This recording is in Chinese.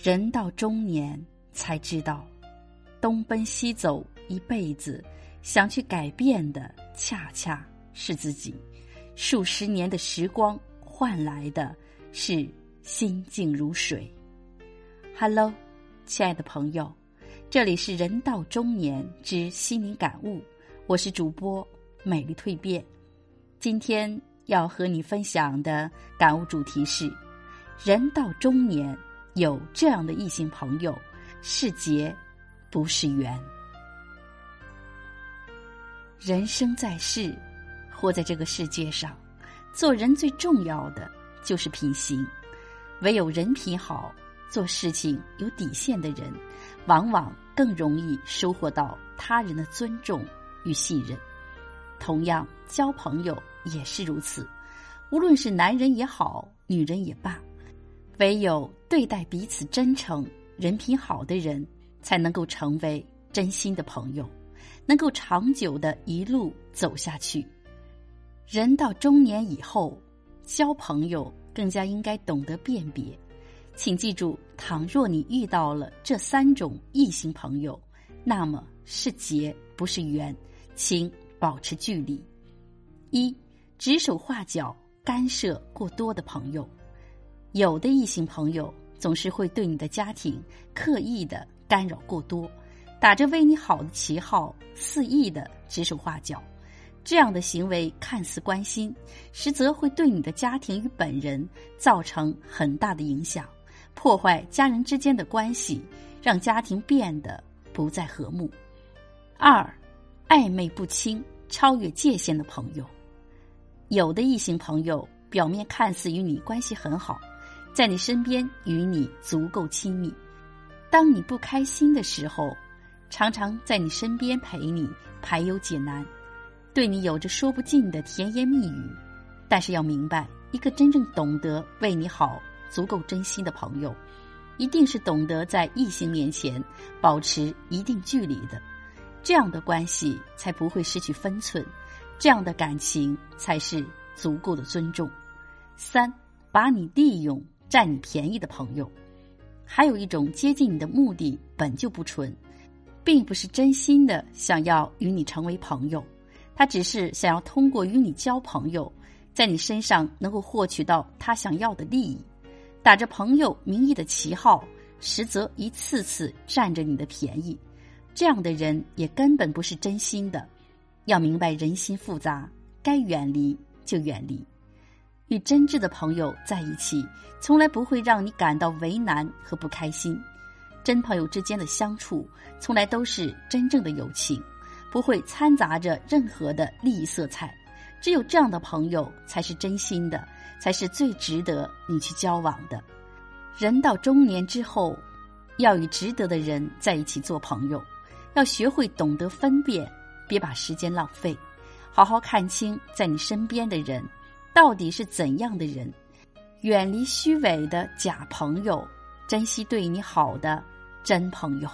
人到中年才知道，东奔西走一辈子，想去改变的恰恰是自己。数十年的时光换来的是心静如水。Hello，亲爱的朋友，这里是人到中年之心灵感悟，我是主播美丽蜕变。今天要和你分享的感悟主题是：人到中年。有这样的异性朋友，是劫，不是缘。人生在世，活在这个世界上，做人最重要的就是品行。唯有人品好，做事情有底线的人，往往更容易收获到他人的尊重与信任。同样，交朋友也是如此，无论是男人也好，女人也罢。唯有对待彼此真诚、人品好的人，才能够成为真心的朋友，能够长久的一路走下去。人到中年以后，交朋友更加应该懂得辨别。请记住，倘若你遇到了这三种异性朋友，那么是结不是缘，请保持距离。一、指手画脚、干涉过多的朋友。有的异性朋友总是会对你的家庭刻意的干扰过多，打着为你好的旗号肆意的指手画脚，这样的行为看似关心，实则会对你的家庭与本人造成很大的影响，破坏家人之间的关系，让家庭变得不再和睦。二，暧昧不清、超越界限的朋友，有的异性朋友表面看似与你关系很好。在你身边与你足够亲密，当你不开心的时候，常常在你身边陪你排忧解难，对你有着说不尽的甜言蜜语。但是要明白，一个真正懂得为你好、足够真心的朋友，一定是懂得在异性面前保持一定距离的，这样的关系才不会失去分寸，这样的感情才是足够的尊重。三，把你利用。占你便宜的朋友，还有一种接近你的目的本就不纯，并不是真心的想要与你成为朋友，他只是想要通过与你交朋友，在你身上能够获取到他想要的利益，打着朋友名义的旗号，实则一次次占着你的便宜。这样的人也根本不是真心的，要明白人心复杂，该远离就远离。与真挚的朋友在一起，从来不会让你感到为难和不开心。真朋友之间的相处，从来都是真正的友情，不会掺杂着任何的利益色彩。只有这样的朋友，才是真心的，才是最值得你去交往的。人到中年之后，要与值得的人在一起做朋友，要学会懂得分辨，别把时间浪费，好好看清在你身边的人。到底是怎样的人？远离虚伪的假朋友，珍惜对你好的真朋友。